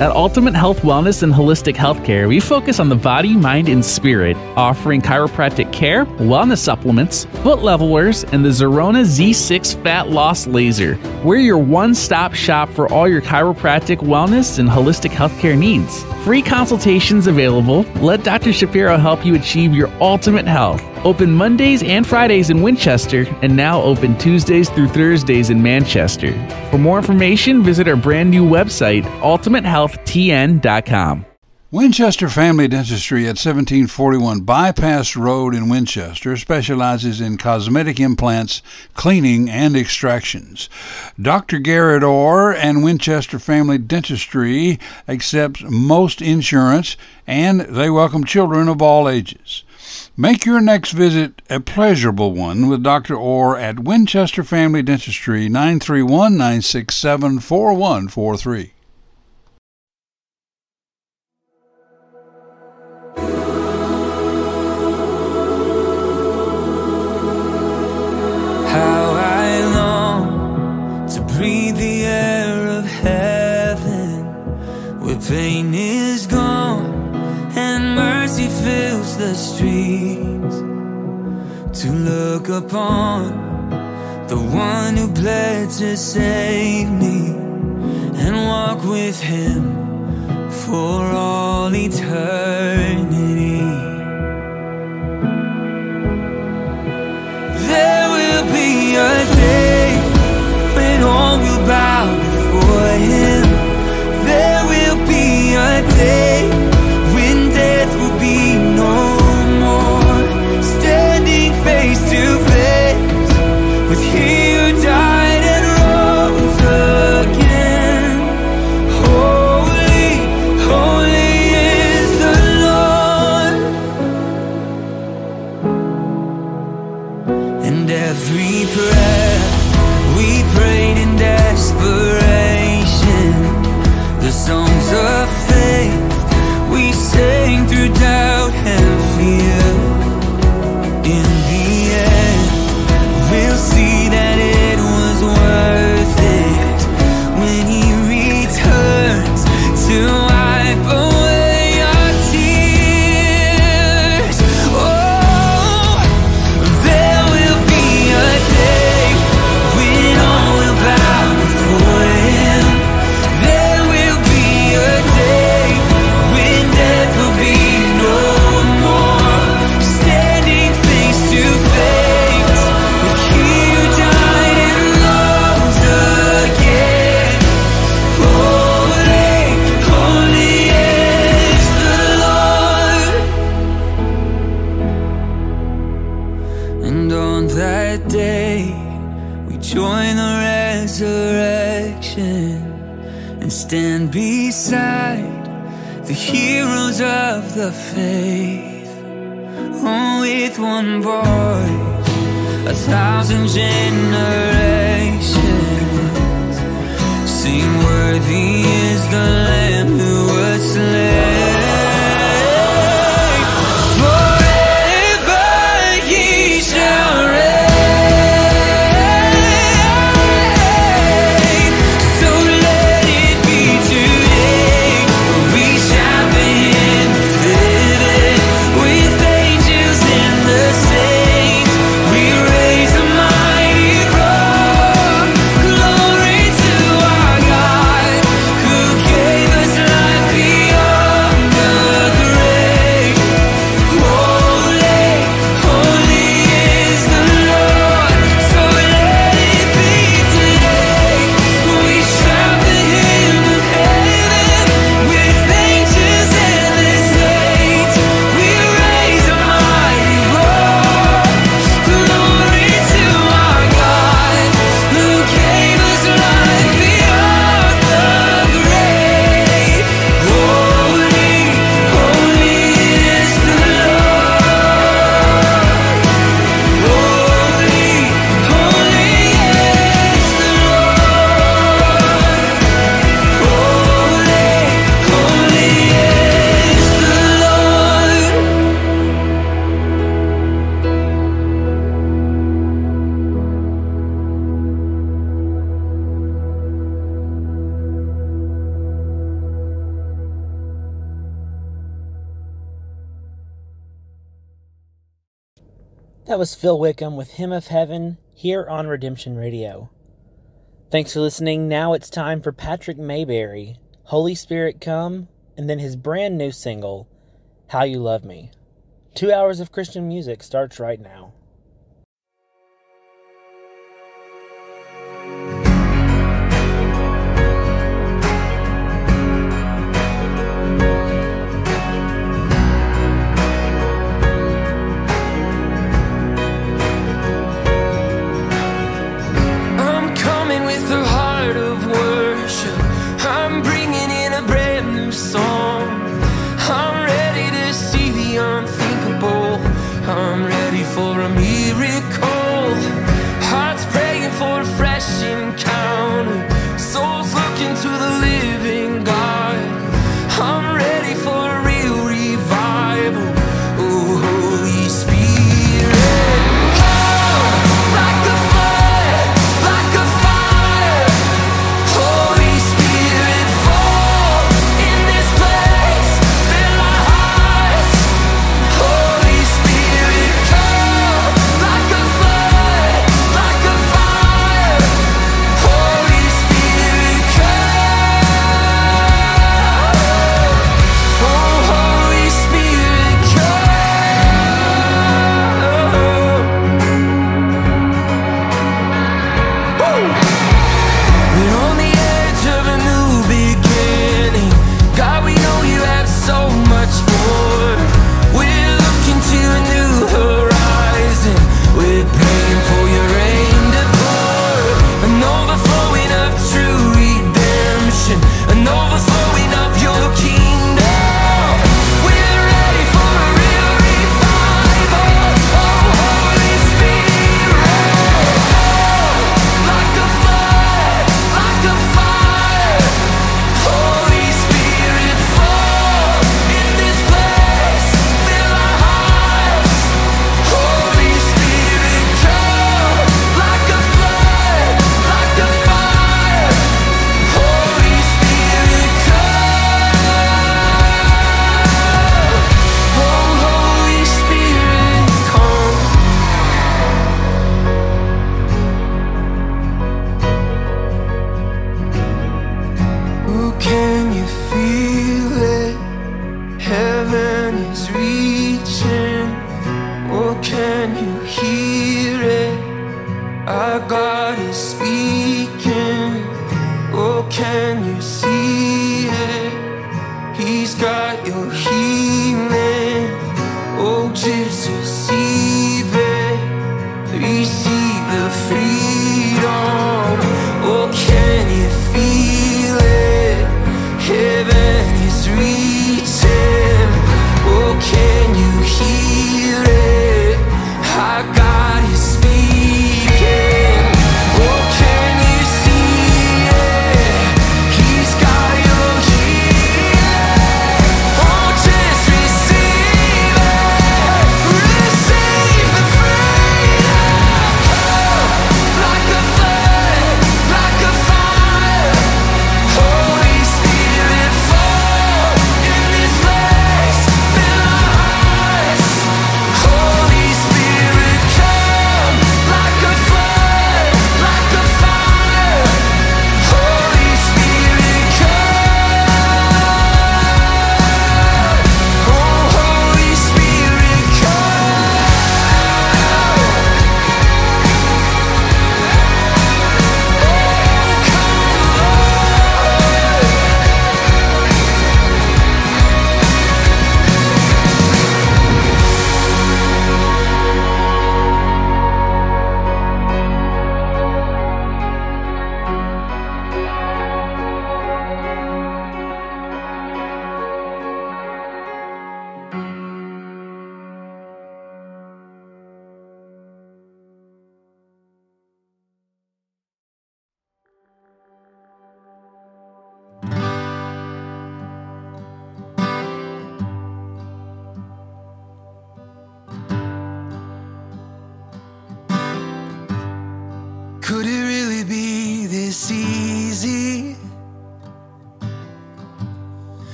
At Ultimate Health Wellness and Holistic Healthcare, we focus on the body, mind, and spirit, offering chiropractic care, wellness supplements, foot levelers, and the Zerona Z6 Fat Loss Laser. We're your one stop shop for all your chiropractic, wellness, and holistic healthcare needs. Free consultations available. Let Dr. Shapiro help you achieve your ultimate health. Open Mondays and Fridays in Winchester, and now open Tuesdays through Thursdays in Manchester. For more information, visit our brand new website, ultimatehealthtn.com. Winchester Family Dentistry at 1741 Bypass Road in Winchester specializes in cosmetic implants, cleaning, and extractions. Dr. Garrett Orr and Winchester Family Dentistry accepts most insurance and they welcome children of all ages. Make your next visit a pleasurable one with Dr. Orr at Winchester Family Dentistry, 931 967 4143. How I the streets. To look upon the one who bled to save me and walk with him for all eternity. There will be a day when all will bow before Him. There will be a day the Phil Wickham with Hymn of Heaven here on Redemption Radio. Thanks for listening. Now it's time for Patrick Mayberry, Holy Spirit Come, and then his brand new single, How You Love Me. Two hours of Christian music starts right now.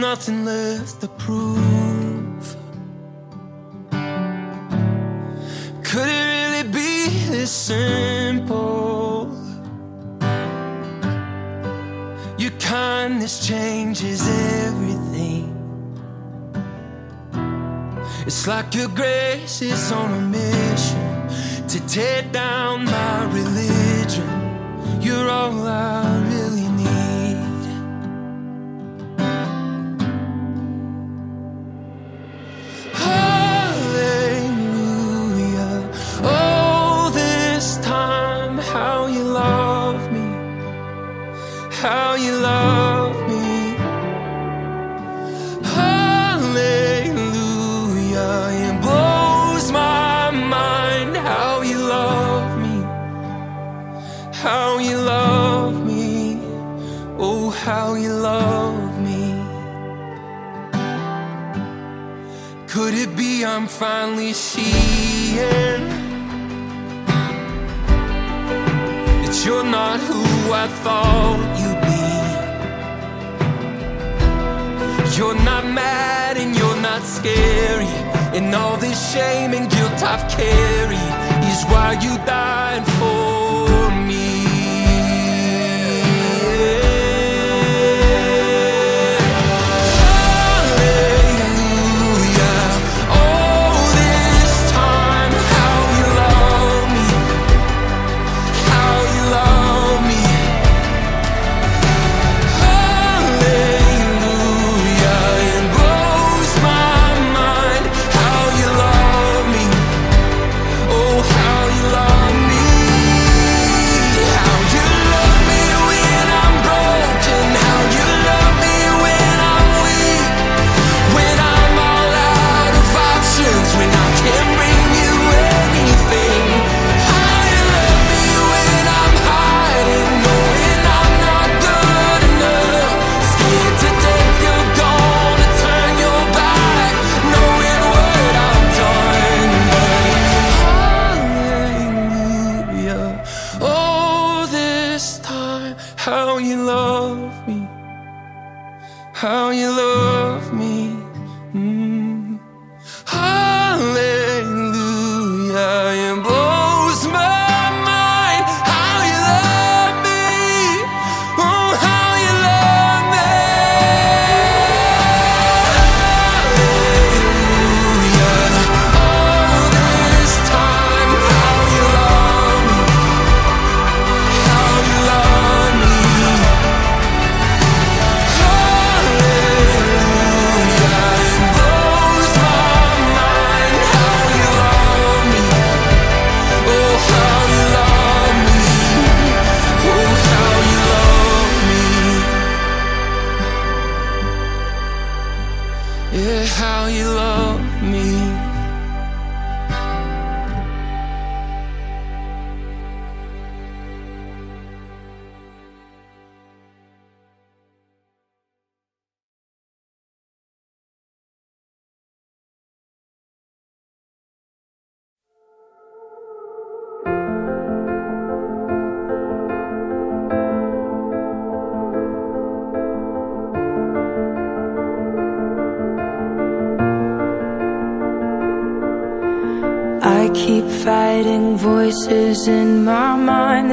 Nothing left to prove. Could it really be this simple? Your kindness changes everything. It's like your grace is on a mission to tear down my religion. You're all I How you love me. Hallelujah. It blows my mind how you love me. How you love me. Oh, how you love me. Could it be I'm finally seeing you're not who I thought you'd be? You're not mad and you're not scary. And all this shame and guilt I've carried is why you died for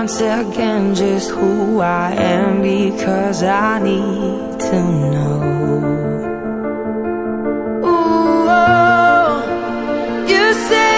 once again just who I am because I need to know. Ooh, oh, you say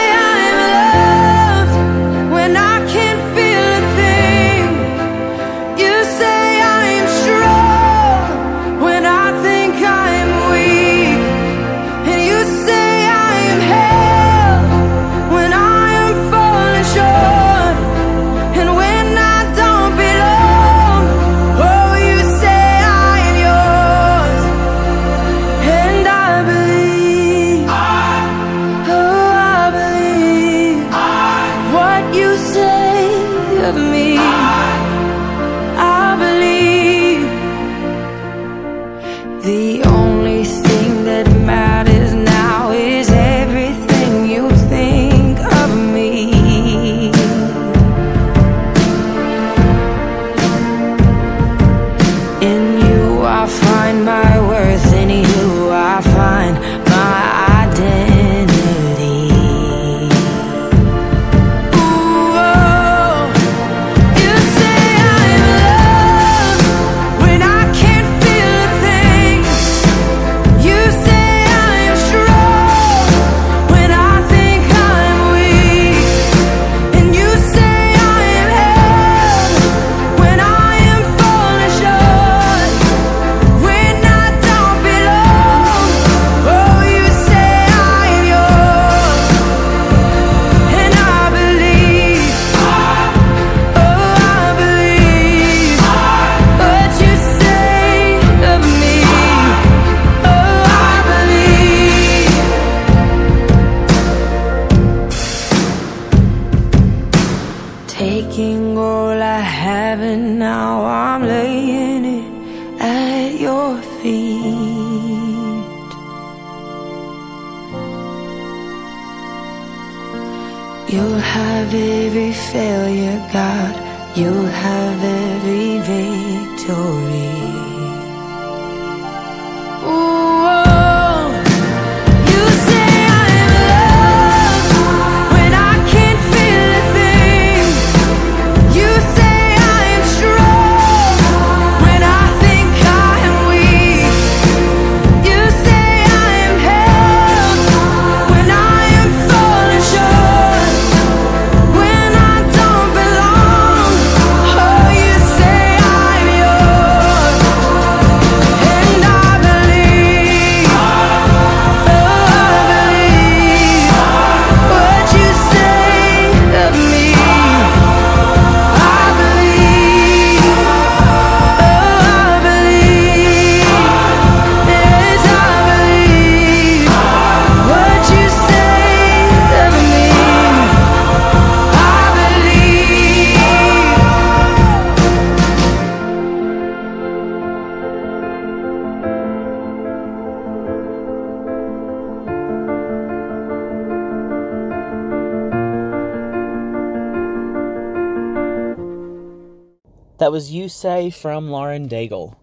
Say from Lauren Daigle.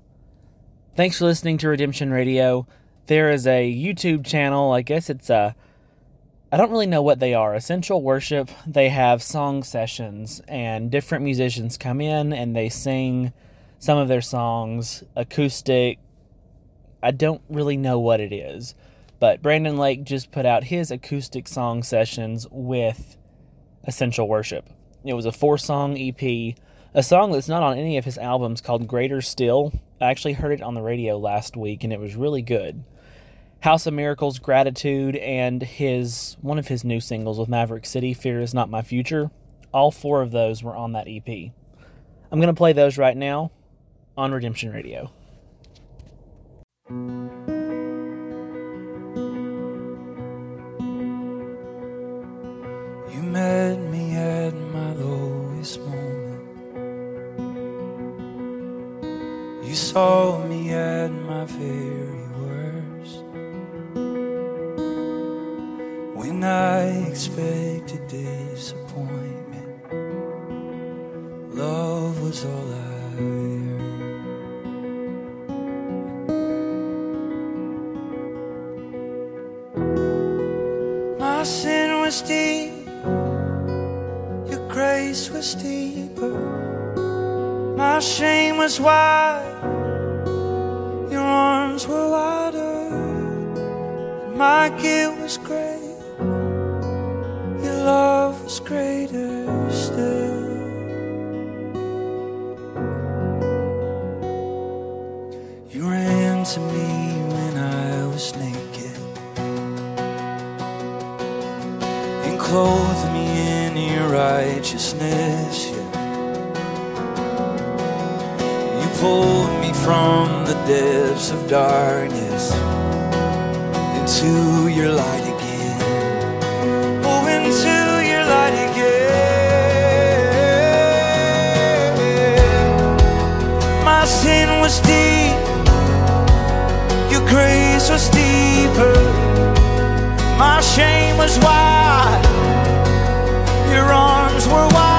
Thanks for listening to Redemption Radio. There is a YouTube channel. I guess it's a. I don't really know what they are. Essential Worship. They have song sessions, and different musicians come in and they sing some of their songs acoustic. I don't really know what it is, but Brandon Lake just put out his acoustic song sessions with Essential Worship. It was a four song EP, a song that's not on any of his albums called Greater Still. I actually heard it on the radio last week and it was really good. House of Miracles, Gratitude, and his one of his new singles with Maverick City, Fear is Not My Future. All four of those were on that EP. I'm going to play those right now on Redemption Radio. You met me saw me at my very worst. When I expected disappointment, love was all I heard. My sin was deep, your grace was deeper. My shame was wide, your arms were wider. My guilt was great, your love was greater still. You ran to me when I was naked and clothed me in your righteousness. Pulled me from the depths of darkness into your light again. Oh, into your light again. My sin was deep, your grace was deeper. My shame was wide, your arms were wider.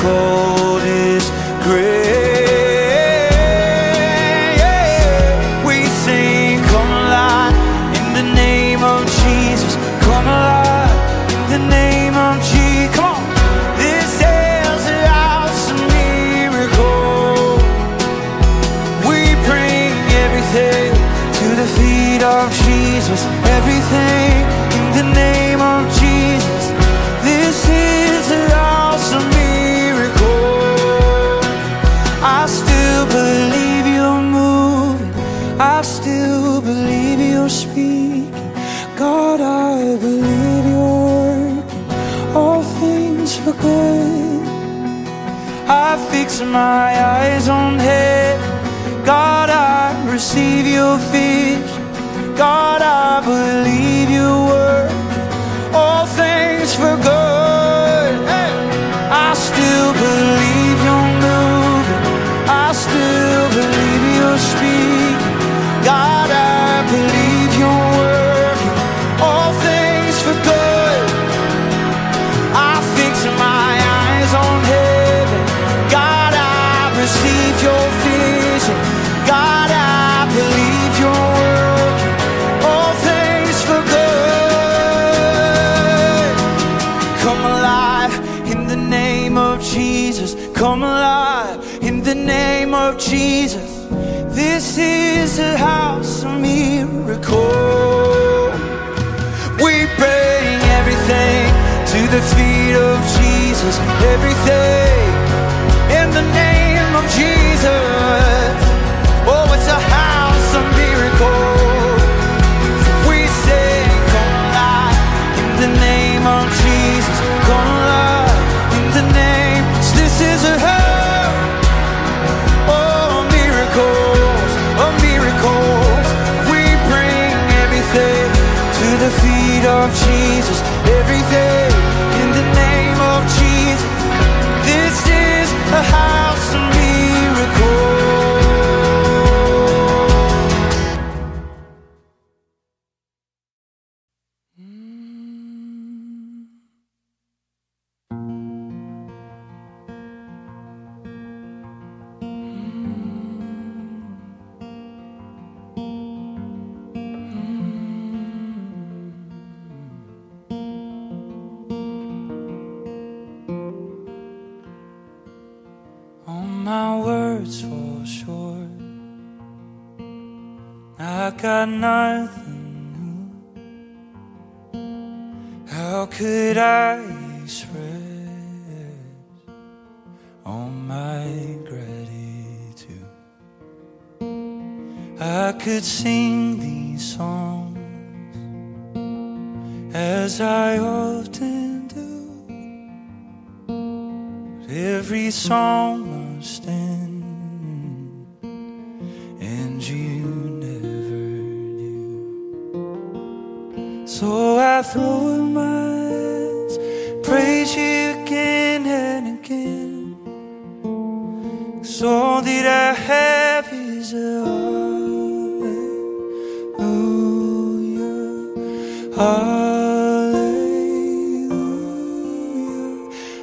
The coldest grave. We sing, come alive in the name of Jesus. Come alive in the name of Jesus. Come on. This is of miracles. We bring everything to the feet of Jesus. My eyes on heaven. God, I receive your vision. God, I believe your word. All things for good. Hey! I still believe you're moving. I still believe you're speaking. God, of Jesus. This is a house of miracles. We bring everything to the feet of Jesus. Everything in the name of Jesus. Oh, it's a house of miracles. We say, come alive in the name of Jesus. Come alive in the name. This is a feet of Jesus. Everything in the name of Jesus. This is a house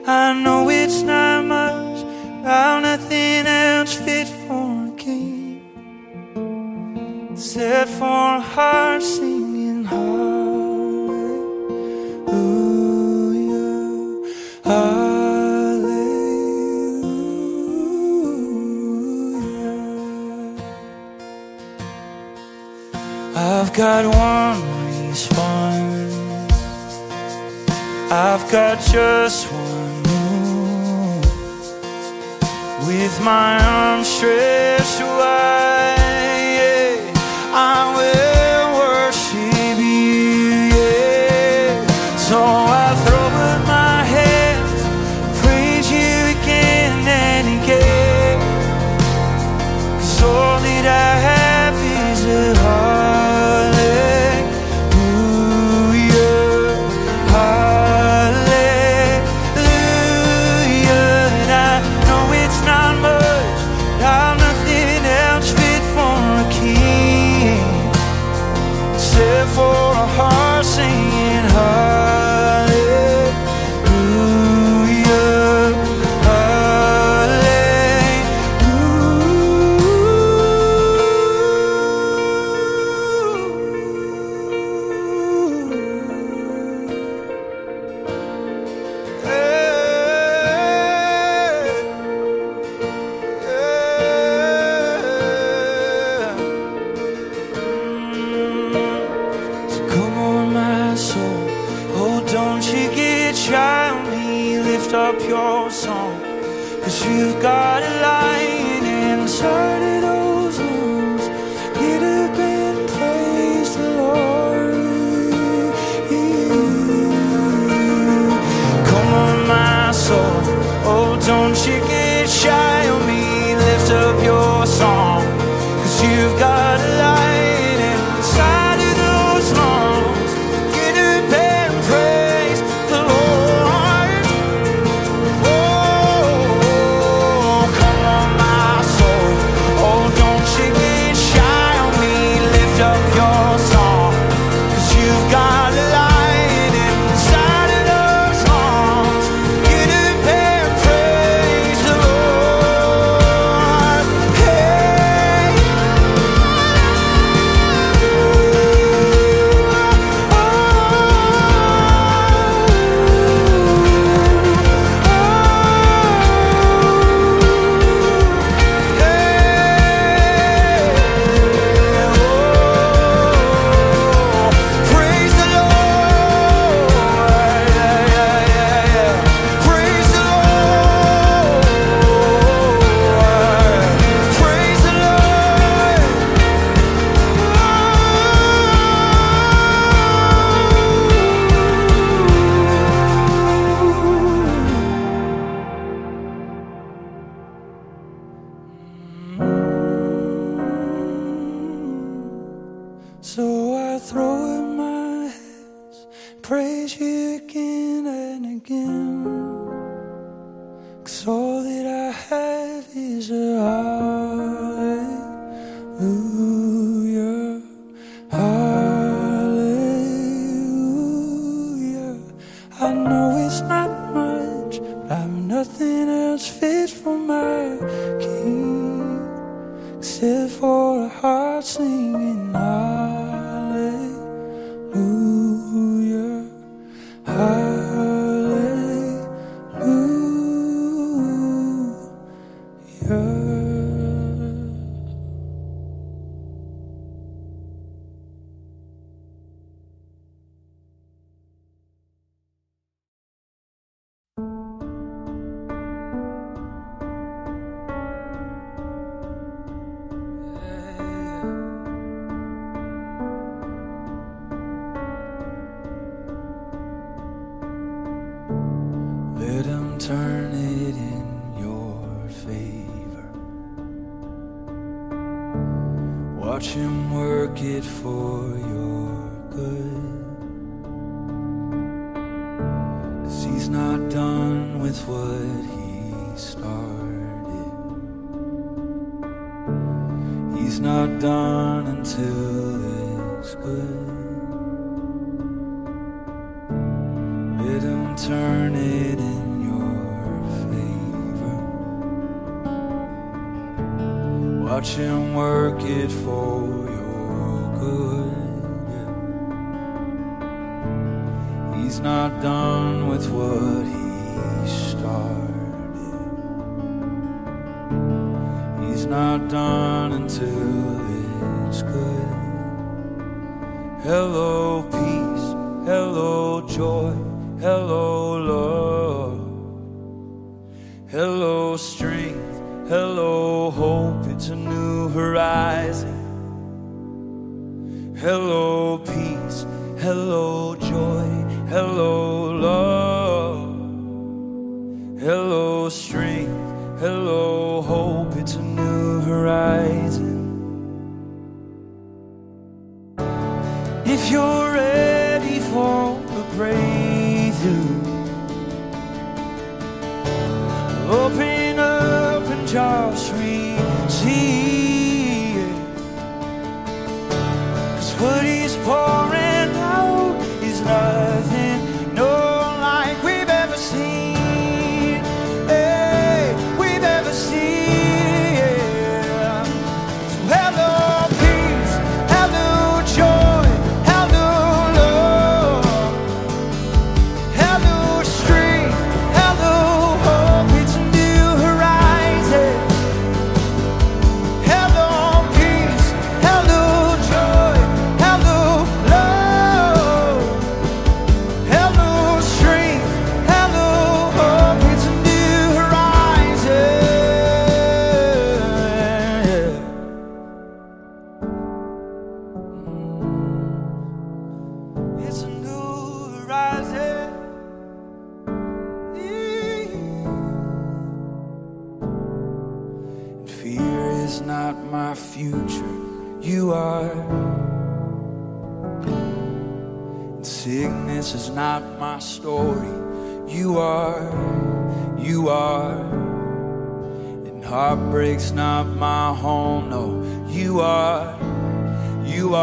I know it's not much, but nothing else fit for a king, except for a heart singing hallelujah, hallelujah. I've got one response. I've got just one. my arms stretched wide.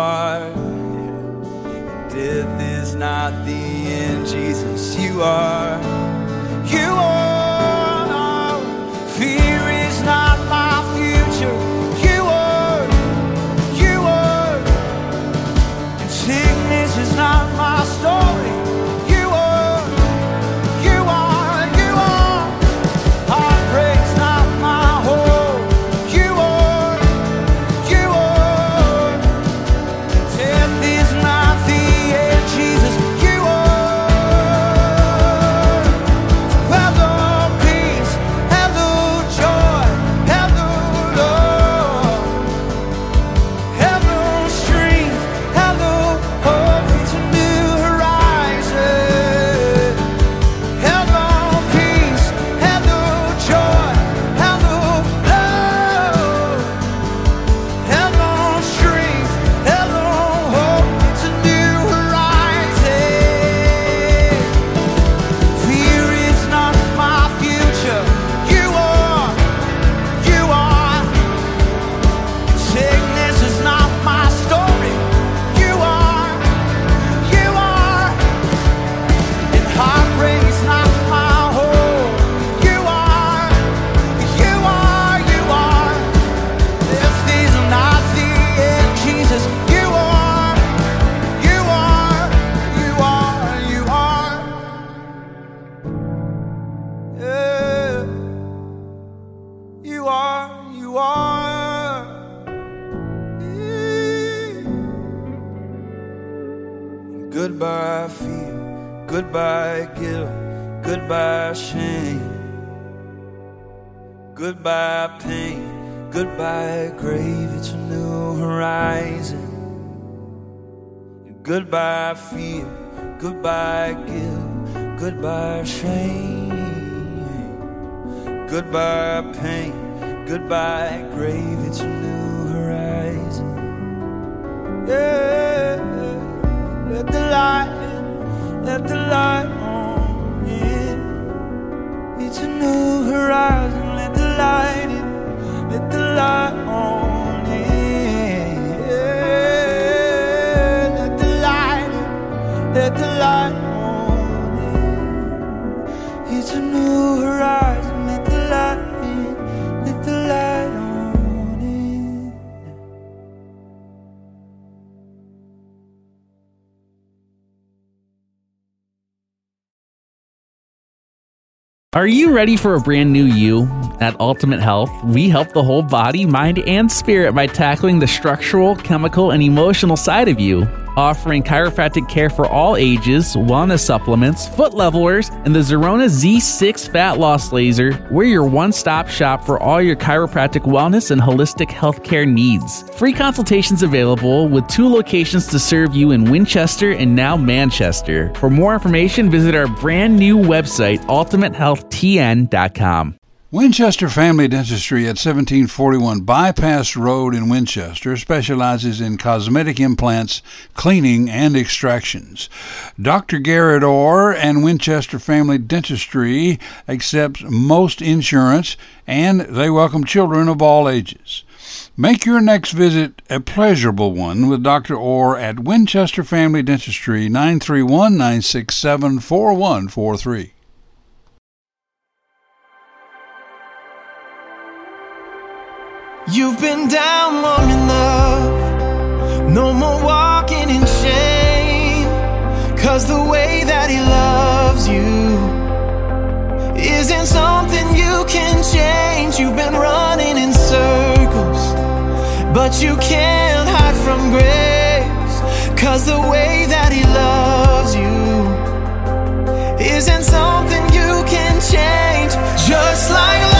Are. Death is not the end, Jesus. You are. Goodbye, grave. It's a new horizon. Goodbye, fear. Goodbye, guilt. Goodbye, shame. Goodbye, pain. Goodbye, grave. It's a new horizon. Yeah. Let the light in. Let the light on in. It's a new horizon. Let the light. Let the light on in. Let the light. Let the light Are you ready for a brand new you? At Ultimate Health, we help the whole body, mind, and spirit by tackling the structural, chemical, and emotional side of you. Offering chiropractic care for all ages, wellness supplements, foot levelers, and the Zerona Z6 Fat Loss Laser, we're your one stop shop for all your chiropractic wellness and holistic healthcare needs. Free consultations available with two locations to serve you in Winchester and now Manchester. For more information, visit our brand new website, ultimatehealthtn.com. Winchester Family Dentistry at 1741 Bypass Road in Winchester specializes in cosmetic implants, cleaning, and extractions. Dr. Garrett Orr and Winchester Family Dentistry accepts most insurance and they welcome children of all ages. Make your next visit a pleasurable one with Dr. Orr at Winchester Family Dentistry 931 967 4143. You've been down long enough. No more walking in shame. Cause the way that he loves you isn't something you can change. You've been running in circles, but you can't hide from grace. Cause the way that he loves you isn't something you can change. Just like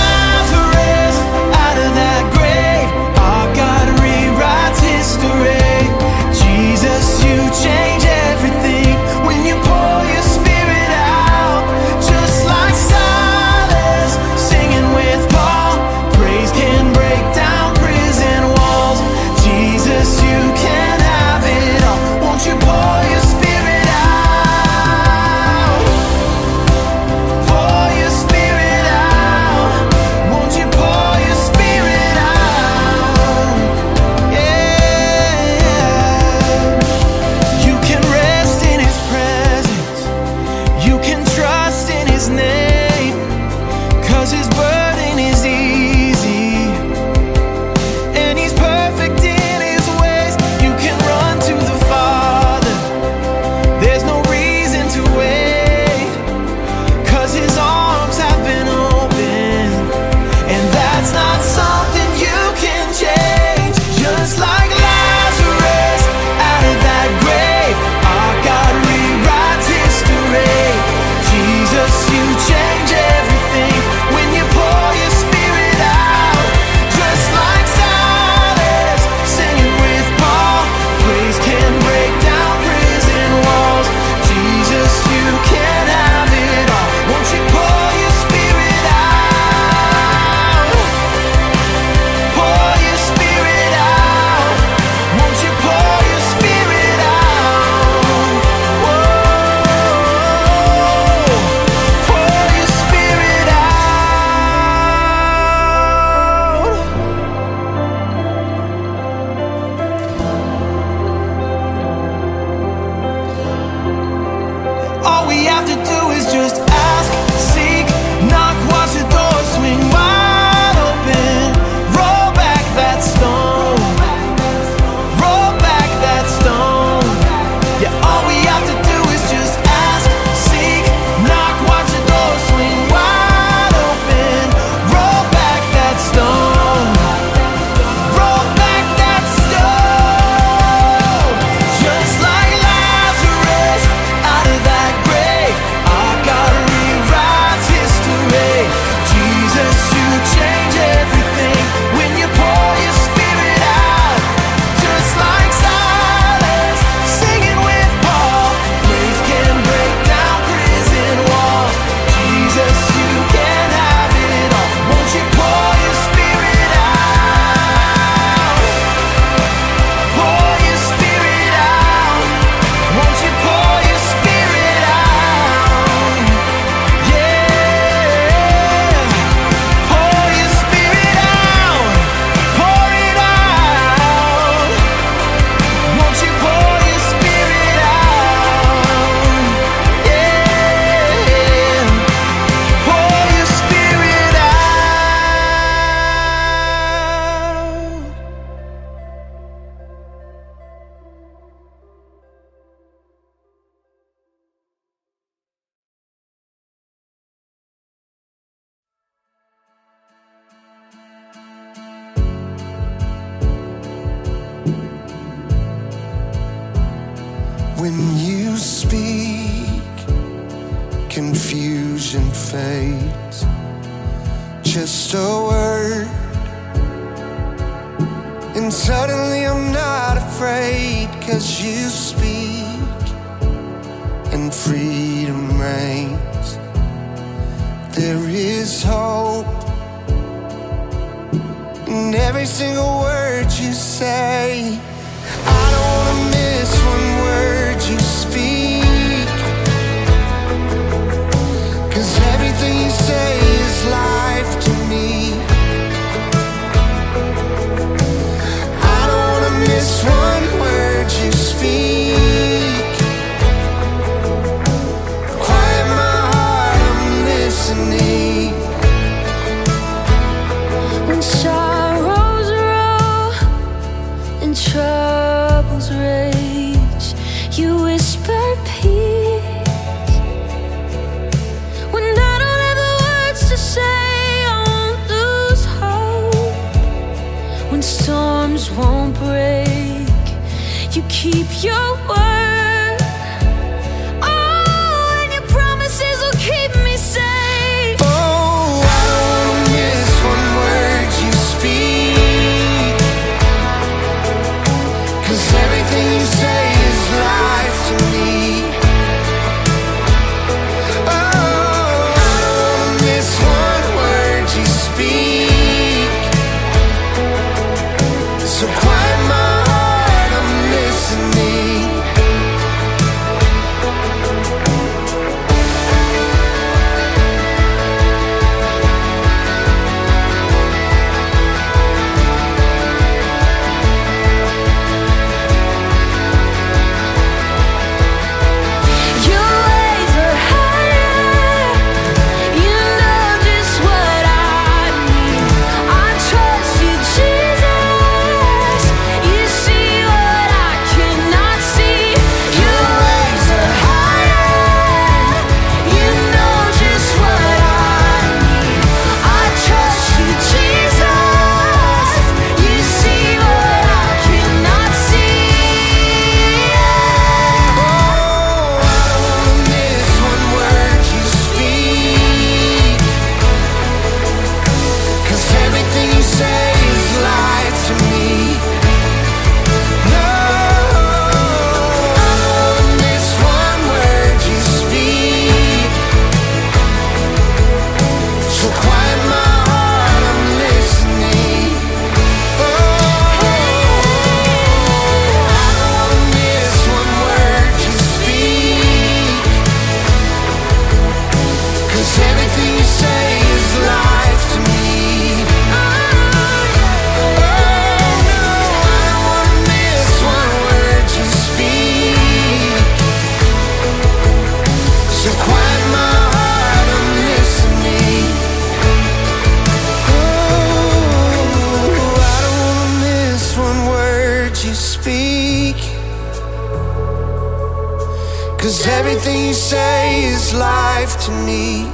life to me.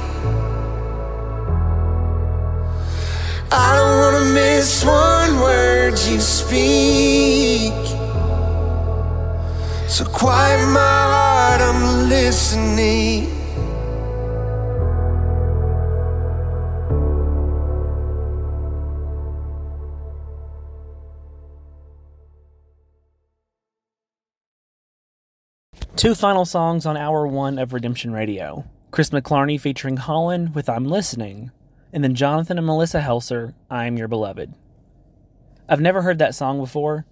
I don't wanna miss one word you speak. So quiet my heart, I'm listening. Two final songs on hour one of Redemption Radio Chris McClarney featuring Holland with I'm Listening, and then Jonathan and Melissa Helser, I Am Your Beloved. I've never heard that song before.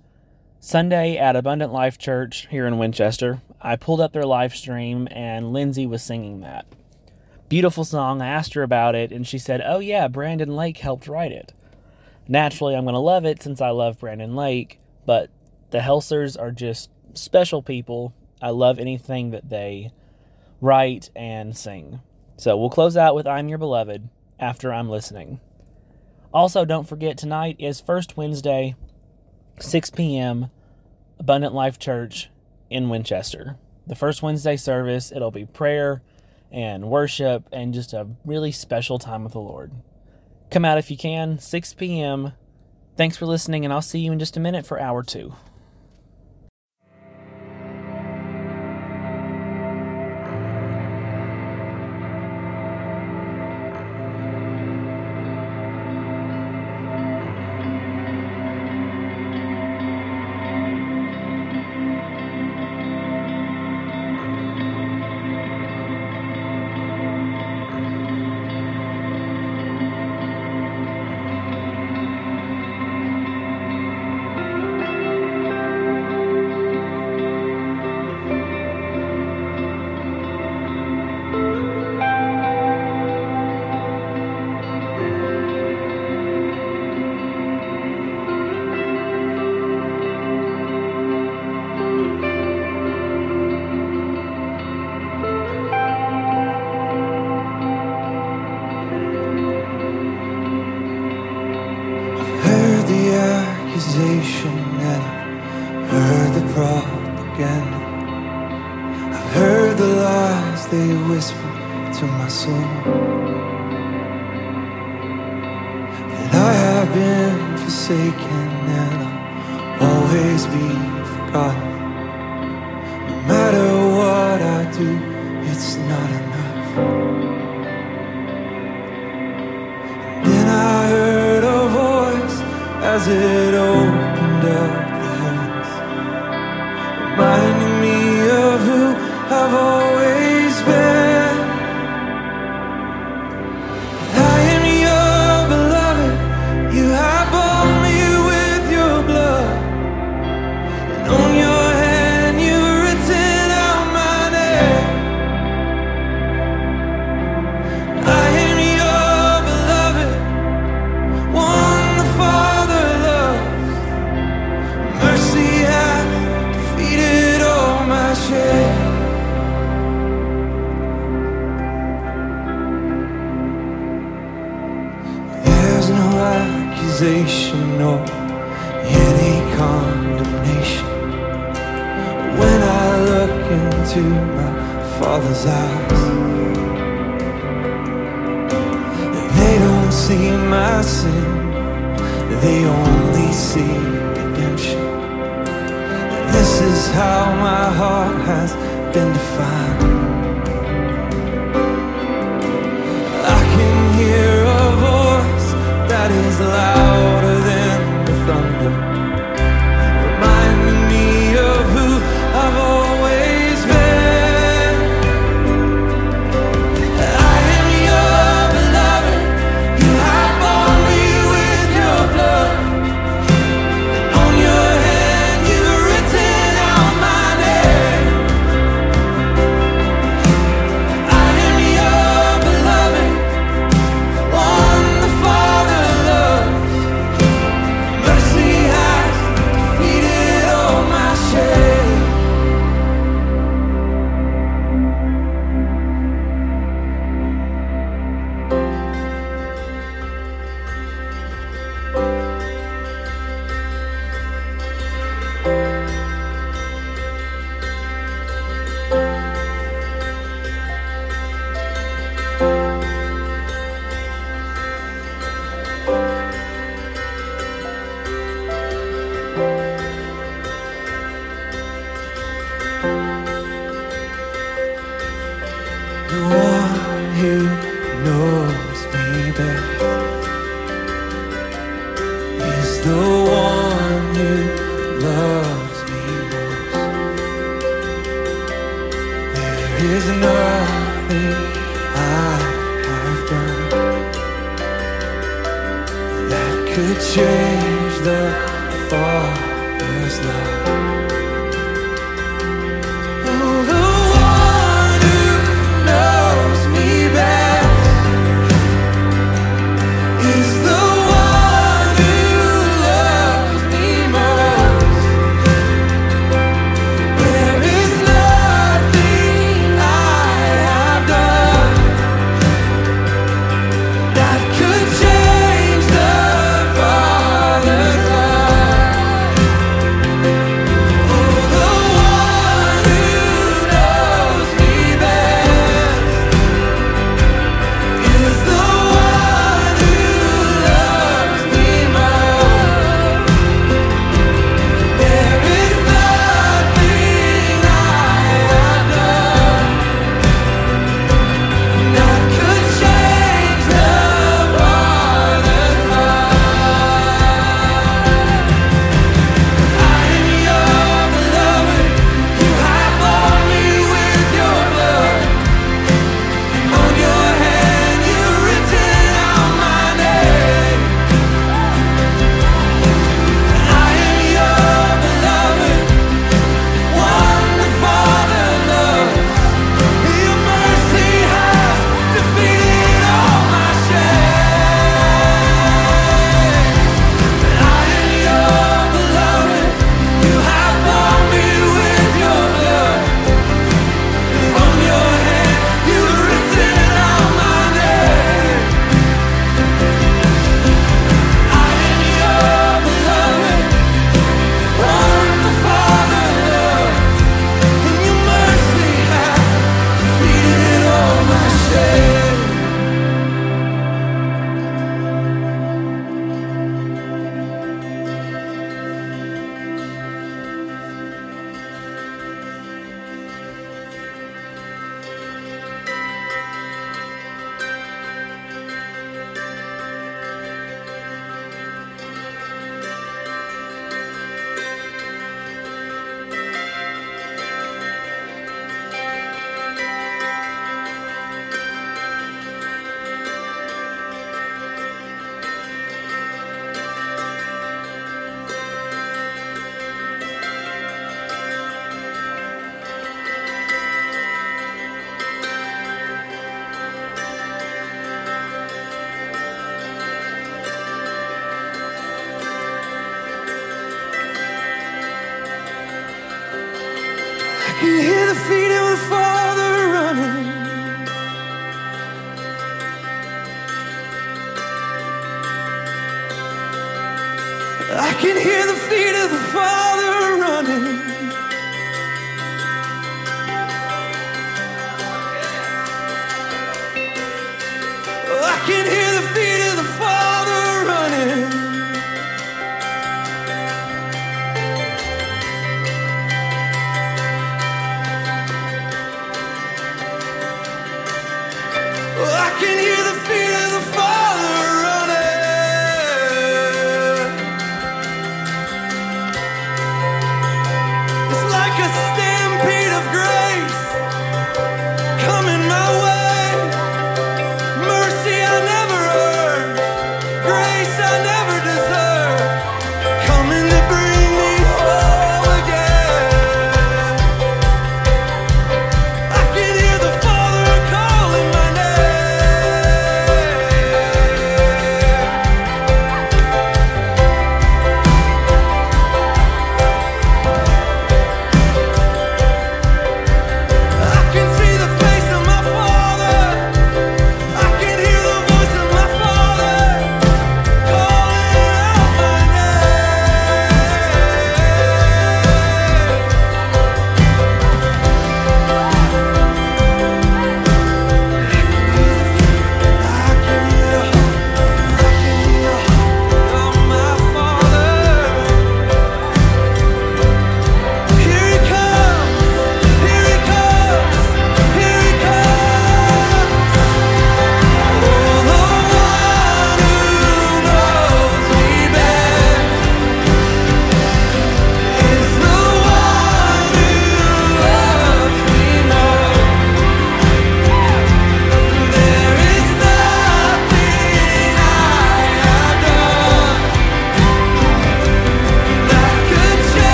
Sunday at Abundant Life Church here in Winchester, I pulled up their live stream and Lindsay was singing that. Beautiful song. I asked her about it and she said, Oh, yeah, Brandon Lake helped write it. Naturally, I'm going to love it since I love Brandon Lake, but the Helsers are just special people. I love anything that they write and sing. So we'll close out with I'm Your Beloved after I'm listening. Also, don't forget tonight is First Wednesday, 6 p.m., Abundant Life Church in Winchester. The first Wednesday service, it'll be prayer and worship and just a really special time with the Lord. Come out if you can, 6 p.m. Thanks for listening, and I'll see you in just a minute for hour two.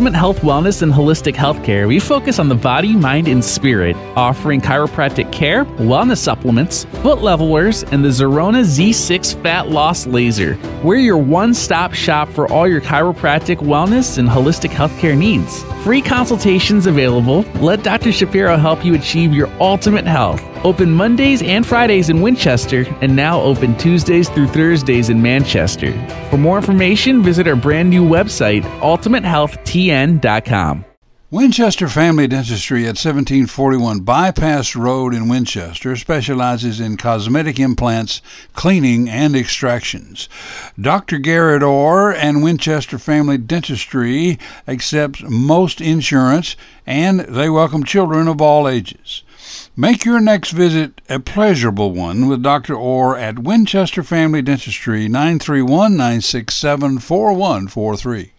Ultimate Health Wellness and Holistic Healthcare, we focus on the body, mind, and spirit, offering chiropractic care, wellness supplements, foot levelers, and the Zerona Z6 Fat Loss Laser. We're your one stop shop for all your chiropractic wellness and holistic healthcare needs. Free consultations available. Let Dr. Shapiro help you achieve your ultimate health. Open Mondays and Fridays in Winchester, and now open Tuesdays through Thursdays in Manchester. For more information, visit our brand new website, ultimatehealthtn.com. Winchester Family Dentistry at 1741 Bypass Road in Winchester specializes in cosmetic implants, cleaning, and extractions. Dr. Garrett Orr and Winchester Family Dentistry accepts most insurance and they welcome children of all ages. Make your next visit a pleasurable one with Dr. Orr at Winchester Family Dentistry 931 967 4143.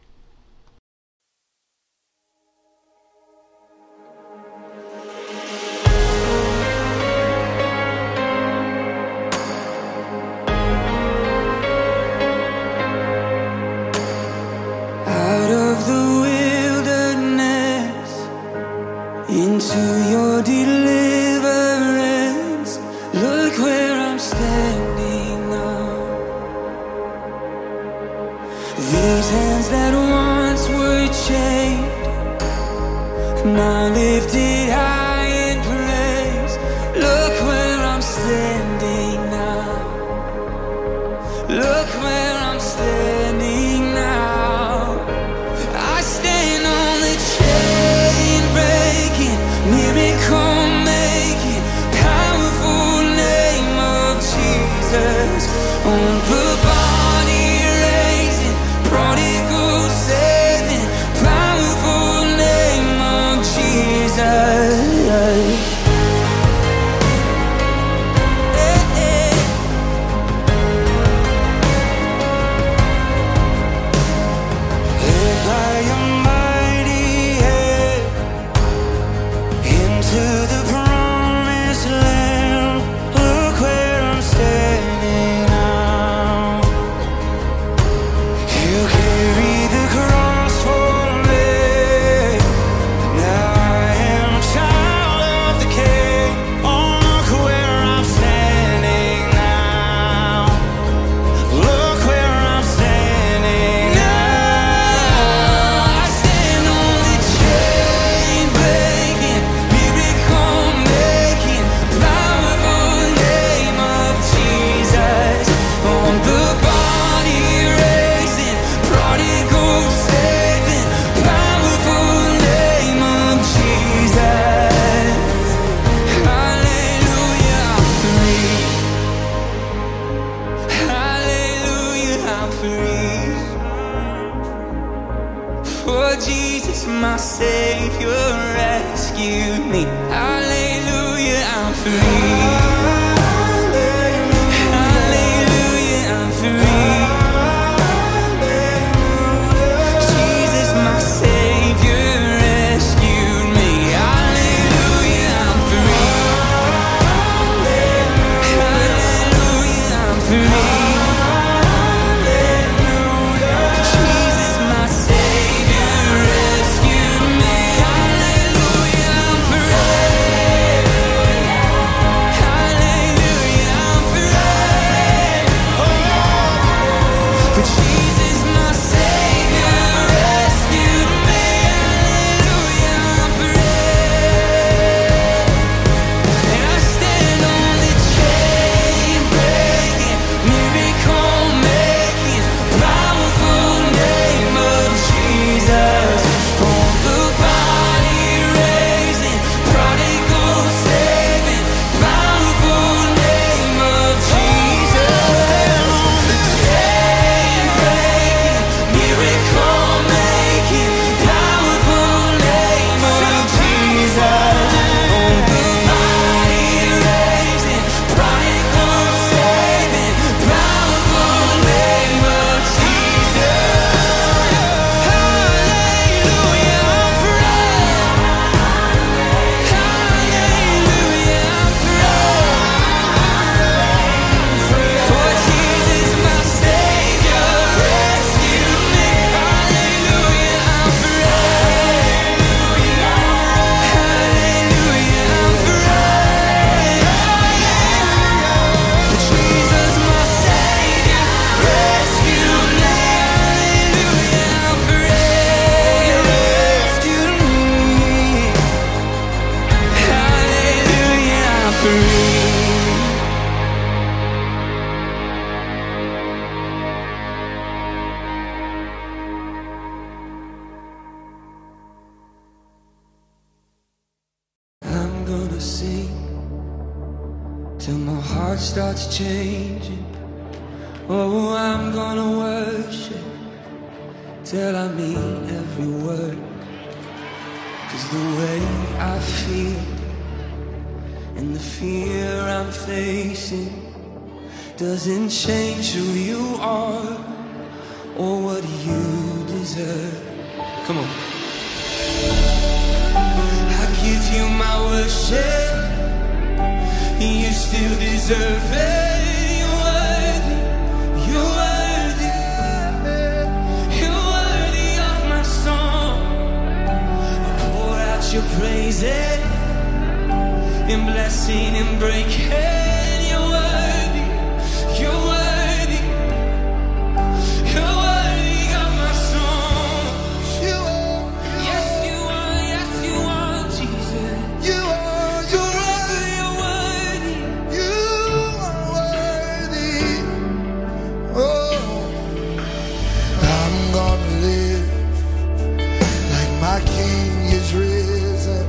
is risen.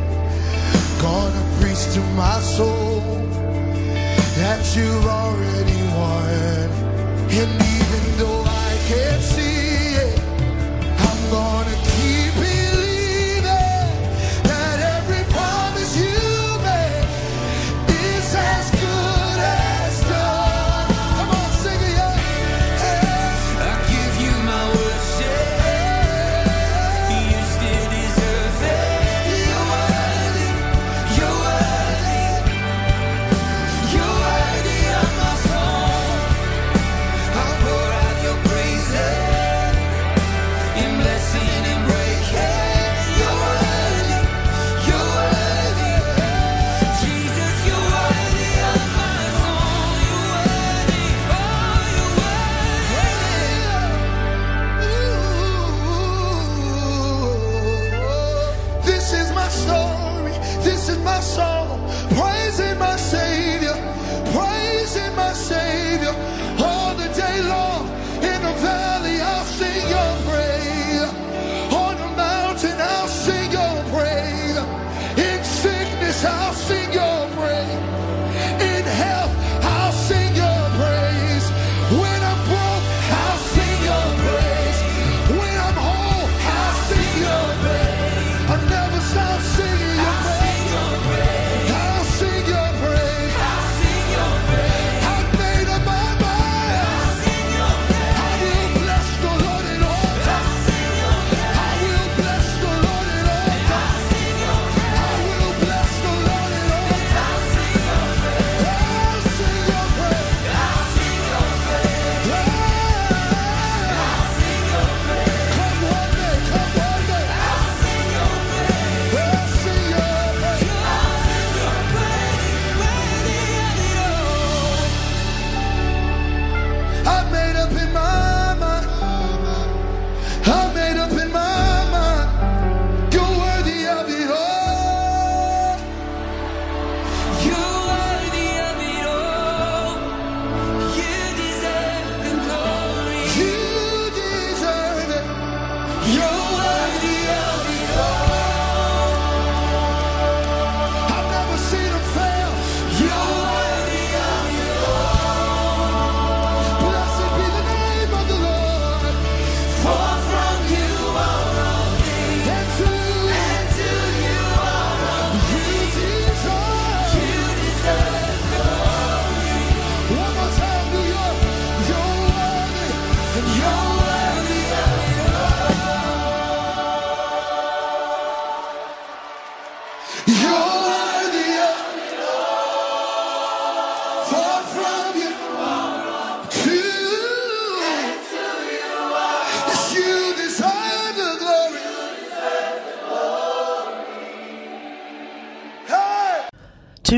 Gonna preach to my soul that you've already won. And even though I can't see it, I'm gonna.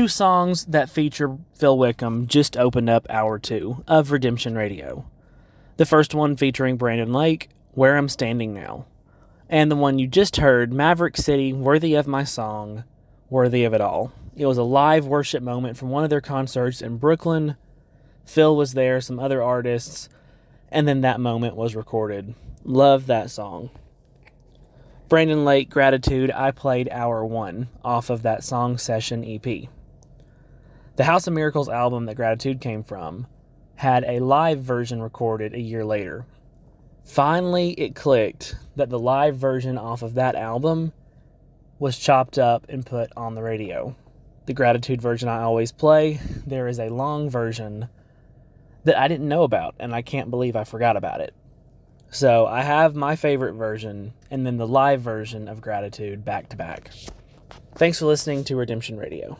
Two songs that feature Phil Wickham just opened up hour two of Redemption Radio. The first one featuring Brandon Lake, Where I'm Standing Now. And the one you just heard, Maverick City, Worthy of My Song, Worthy of It All. It was a live worship moment from one of their concerts in Brooklyn. Phil was there, some other artists, and then that moment was recorded. Love that song. Brandon Lake Gratitude, I played hour one off of that song session EP. The House of Miracles album that Gratitude came from had a live version recorded a year later. Finally, it clicked that the live version off of that album was chopped up and put on the radio. The Gratitude version I always play, there is a long version that I didn't know about, and I can't believe I forgot about it. So I have my favorite version and then the live version of Gratitude back to back. Thanks for listening to Redemption Radio.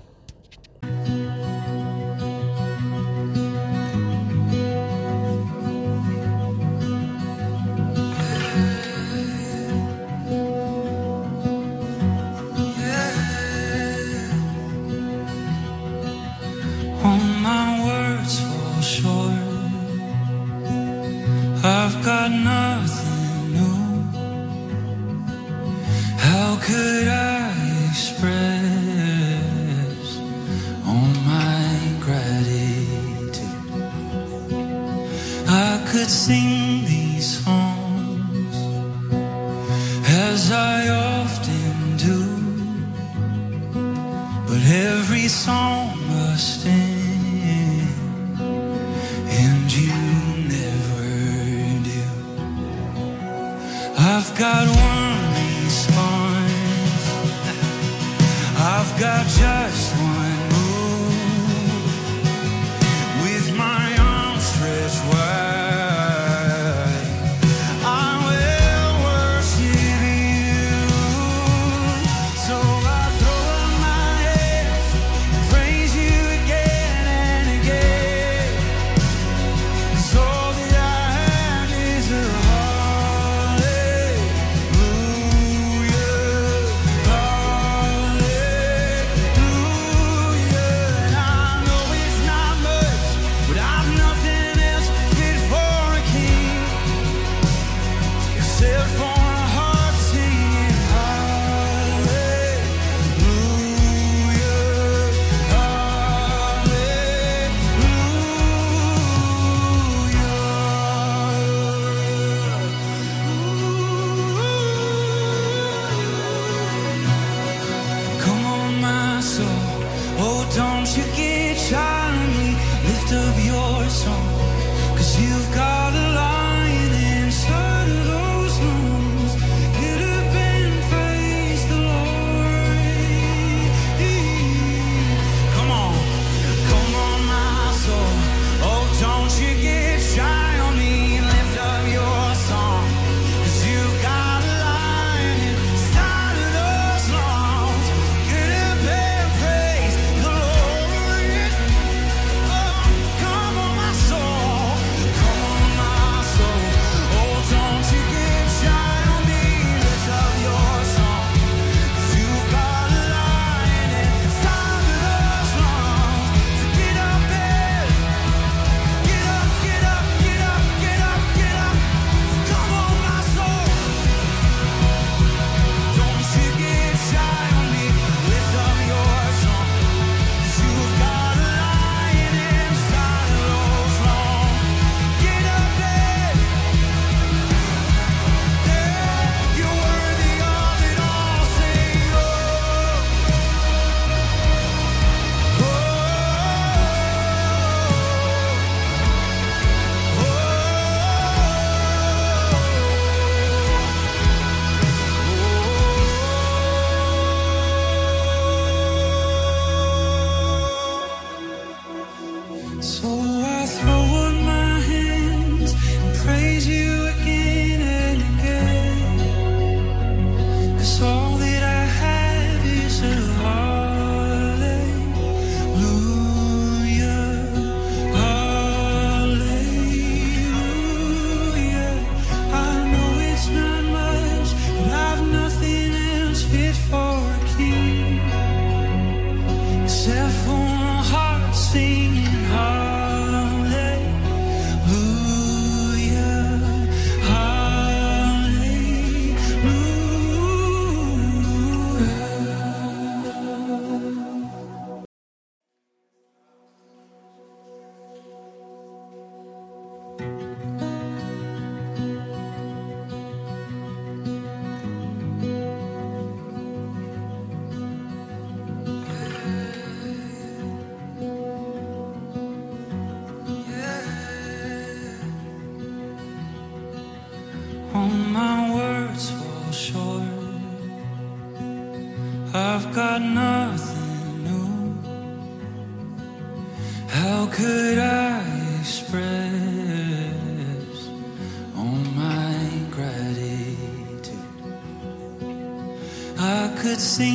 I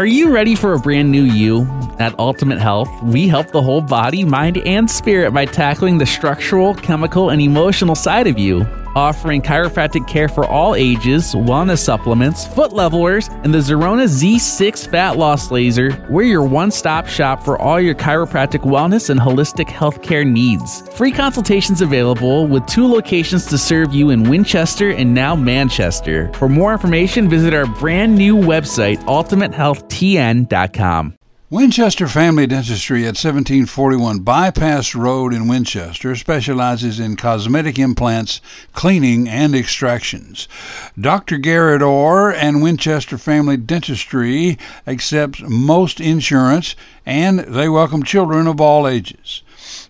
Are you ready for a brand new you? At Ultimate Health, we help the whole body, mind, and spirit by tackling the structural, chemical, and emotional side of you. Offering chiropractic care for all ages, wellness supplements, foot levelers, and the Zerona Z6 Fat Loss Laser, we're your one stop shop for all your chiropractic wellness and holistic healthcare needs. Free consultations available with two locations to serve you in Winchester and now Manchester. For more information, visit our brand new website, ultimatehealthtn.com. Winchester Family Dentistry at 1741 Bypass Road in Winchester specializes in cosmetic implants, cleaning, and extractions. Dr. Garrett Orr and Winchester Family Dentistry accepts most insurance and they welcome children of all ages.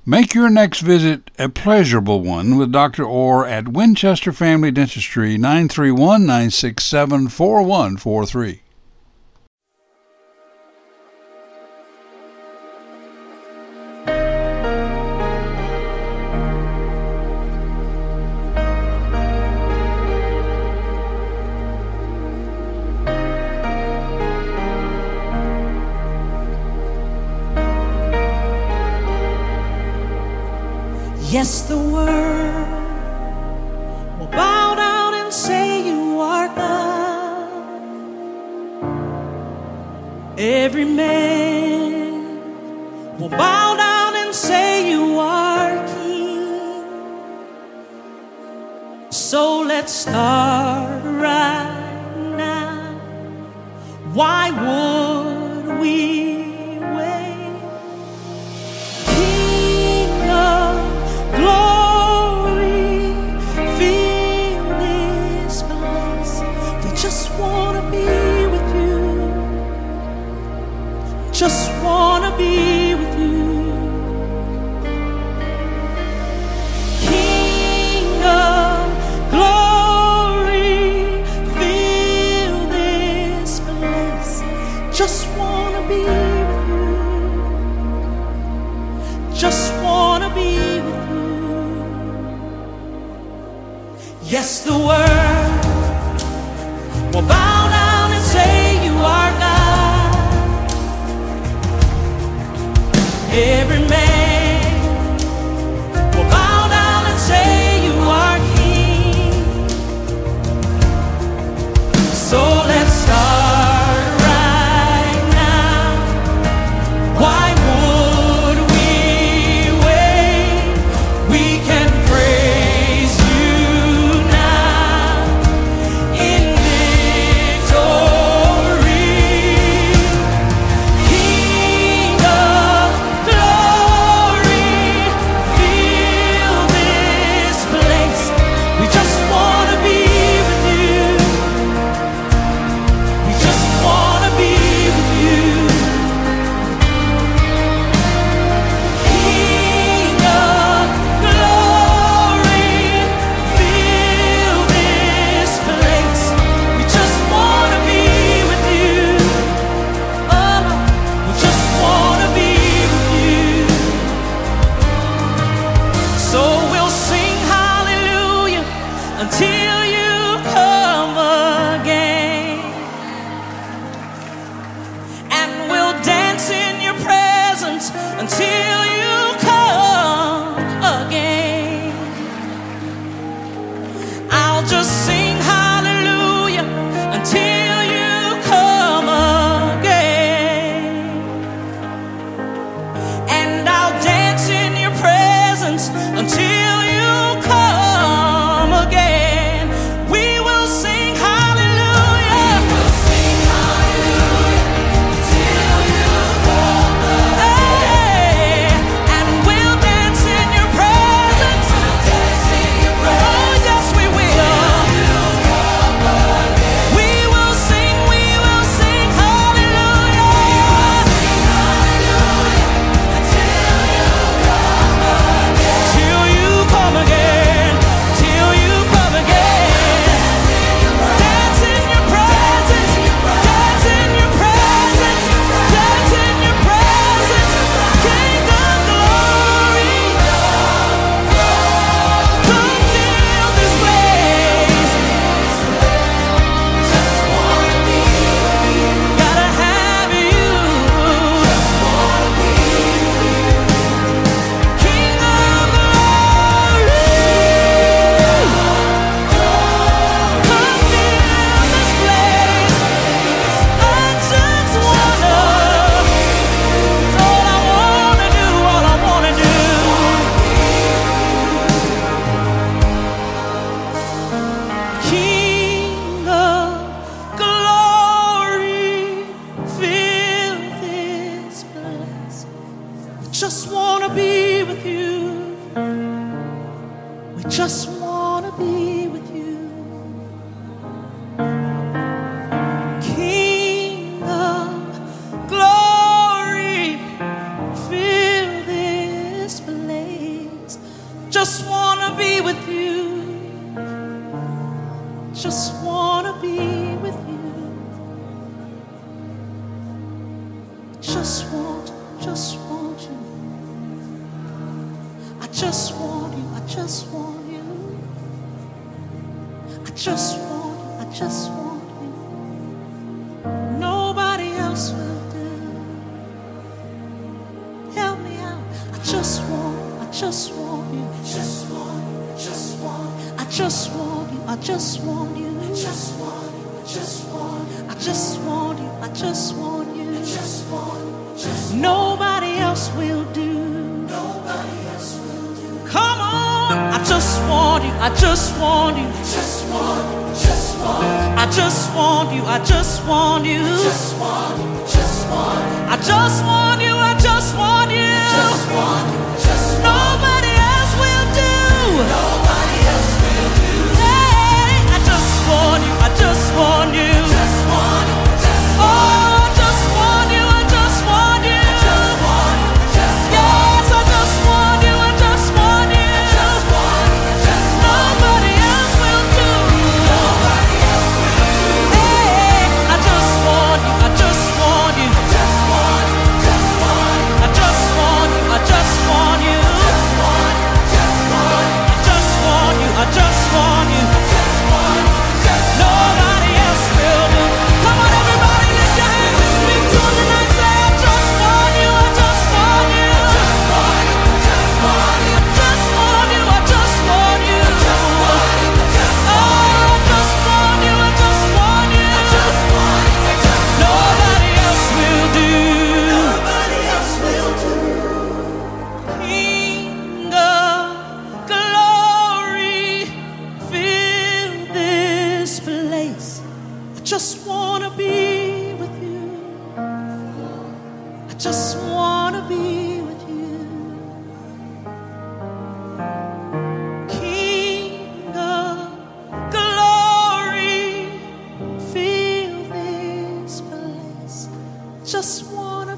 Make your next visit a pleasurable one with Dr. Orr at Winchester Family Dentistry 931 967 4143.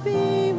Be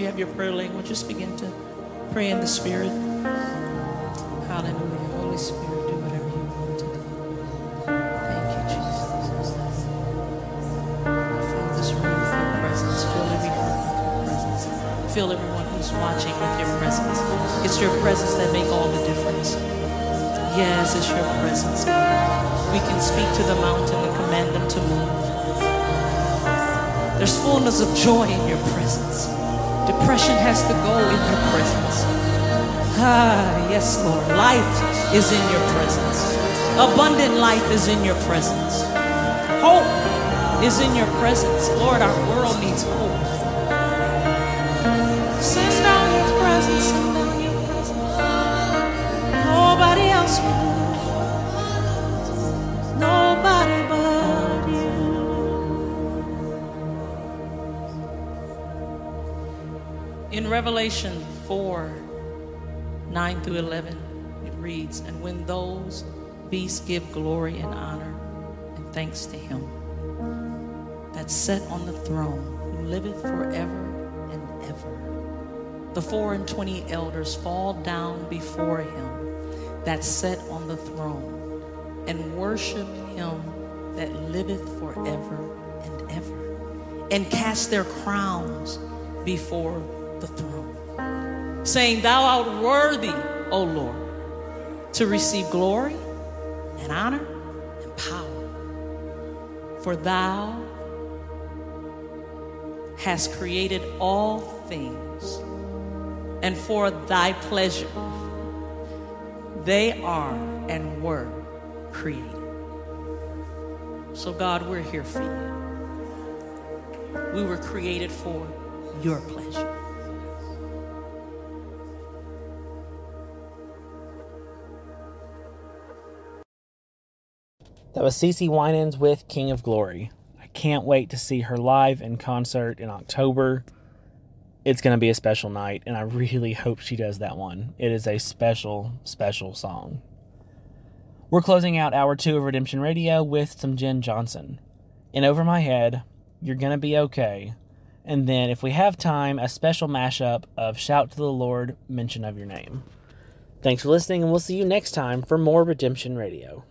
you have your prayer language, just begin to pray in the Spirit. Hallelujah. Holy Spirit, do whatever you want to do. Thank you, Jesus. Fill this room with your presence. Fill every heart with your presence. Fill everyone who's watching with your presence. It's your presence that make all the difference. Yes, it's your presence. God. We can speak to the mountain and command them to move. There's fullness of joy in your presence. Depression has to go in your presence. Ah, yes, Lord. Life is in your presence. Abundant life is in your presence. Hope is in your presence. Lord, our world needs hope. Send down your presence. Send down your presence. Nobody else will Revelation 4 9 through 11, it reads, And when those beasts give glory and honor and thanks to him that sat on the throne, who liveth forever and ever, the four and twenty elders fall down before him that sat on the throne and worship him that liveth forever and ever, and cast their crowns before the throne, saying, Thou art worthy, O Lord, to receive glory and honor and power. For thou hast created all things, and for thy pleasure they are and were created. So, God, we're here for you. We were created for your pleasure. That was Cece Winans with King of Glory. I can't wait to see her live in concert in October. It's going to be a special night, and I really hope she does that one. It is a special, special song. We're closing out hour two of Redemption Radio with some Jenn Johnson. And over my head, you're to be okay. And then, if we have time, a special mashup of Shout to the Lord, Mention of Your Name. Thanks for listening, and we'll see you next time for more Redemption Radio.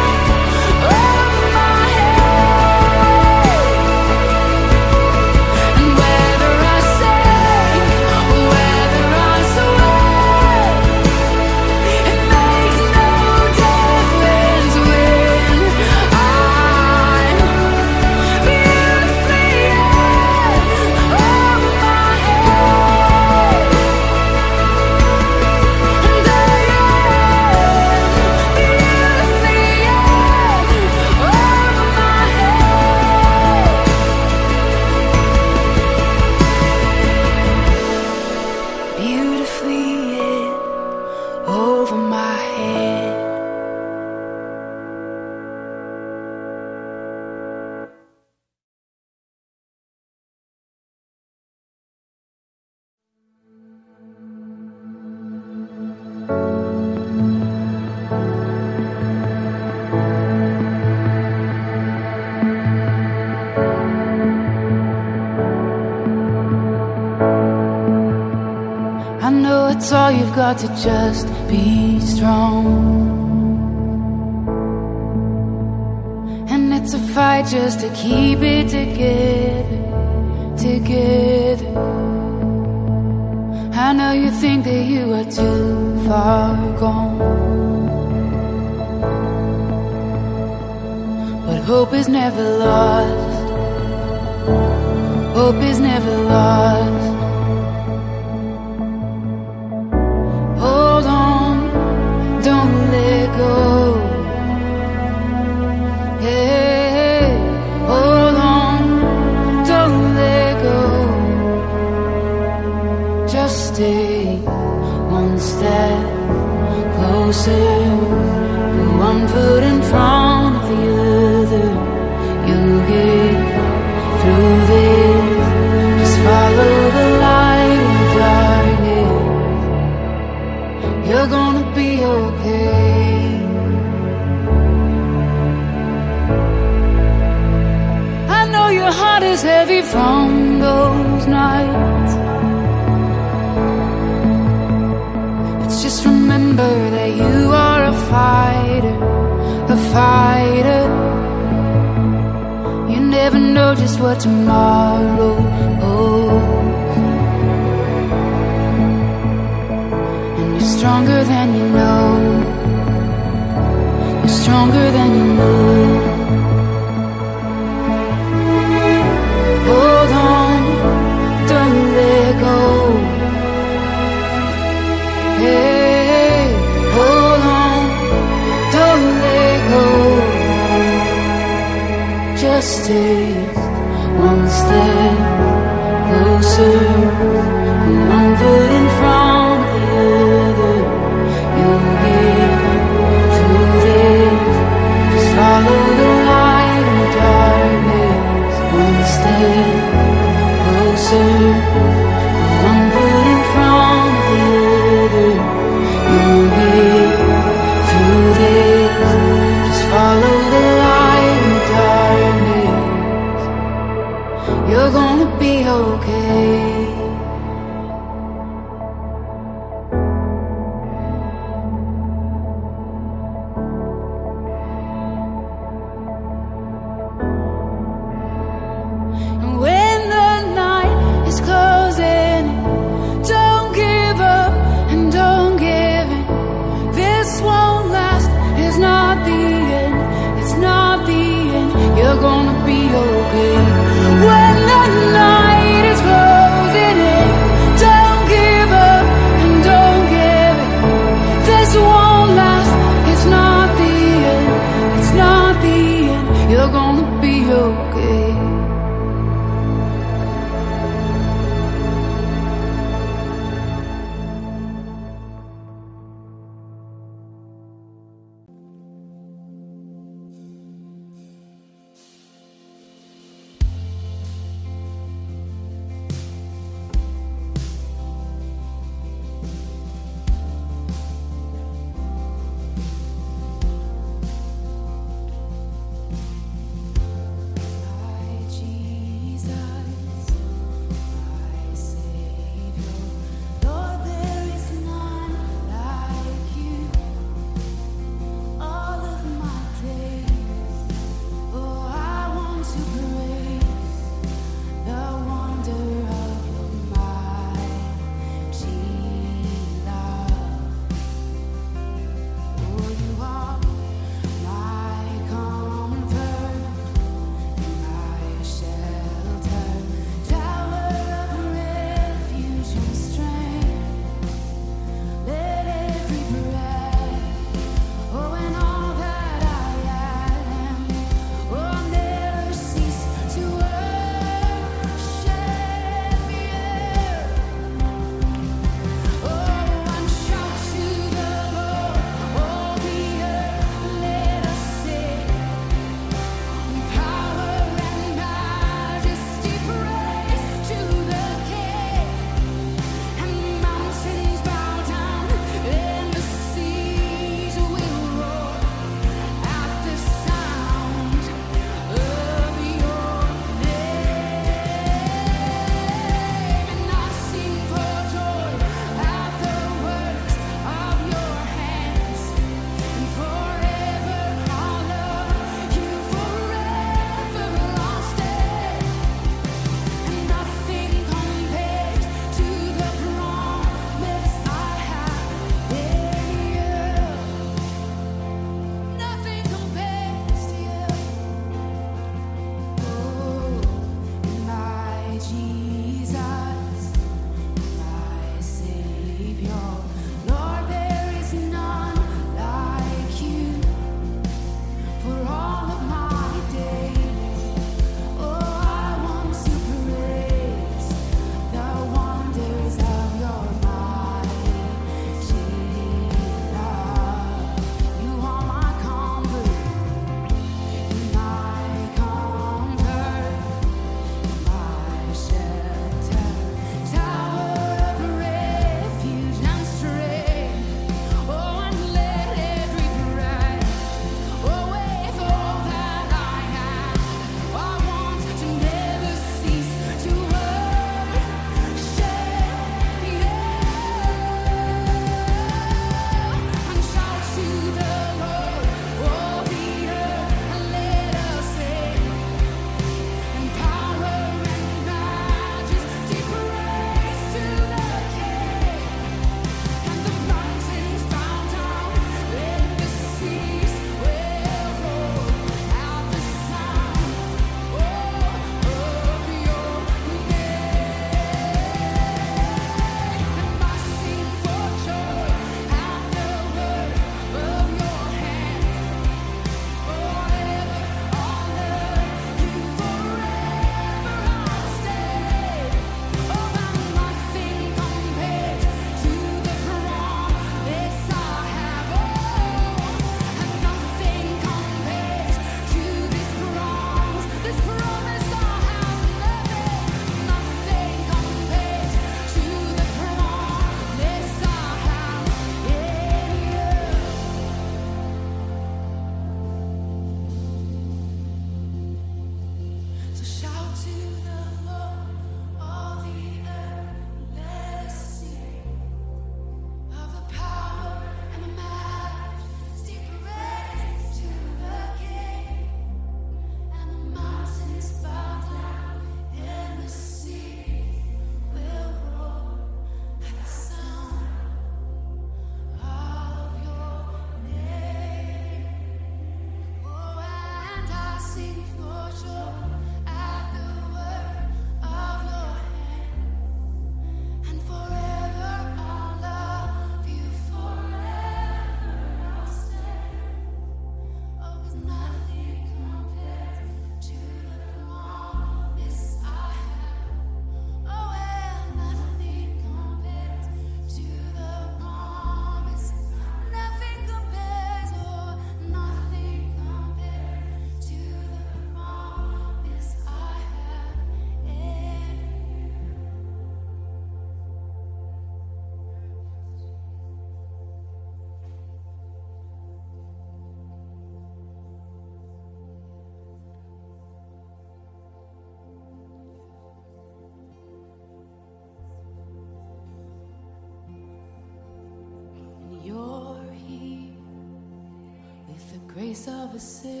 só você.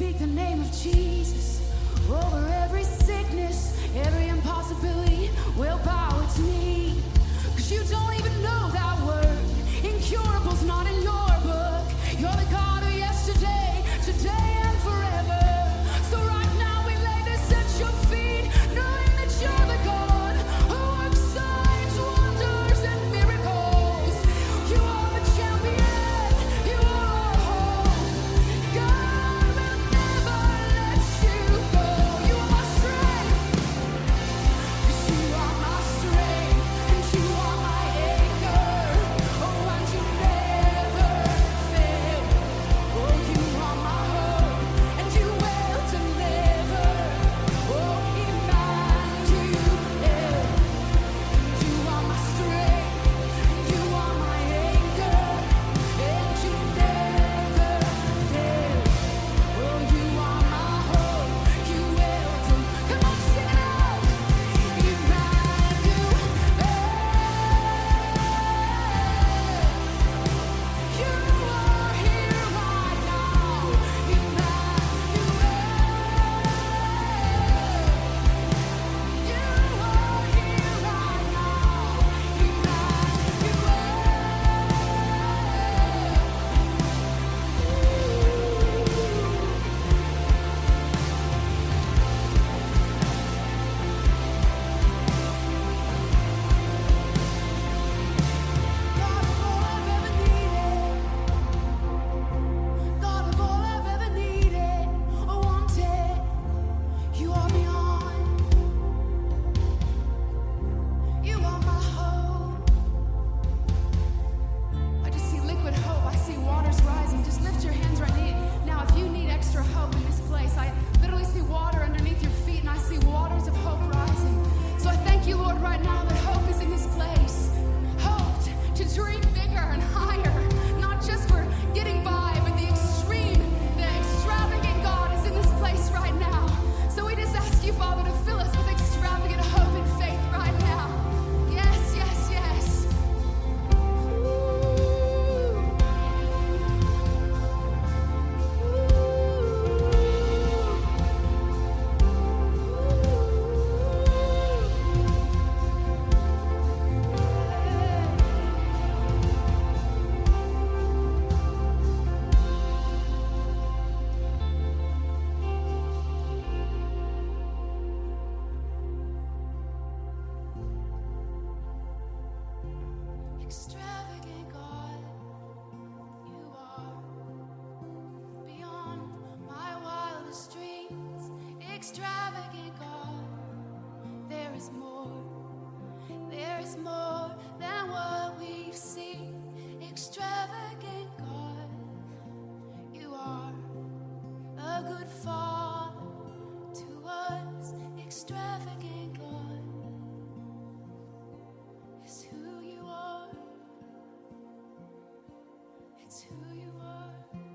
speak the name of Jesus over every sickness, every impossibility. Will bow its knee. Cause you don't even know that word. Incurable. It's who you are.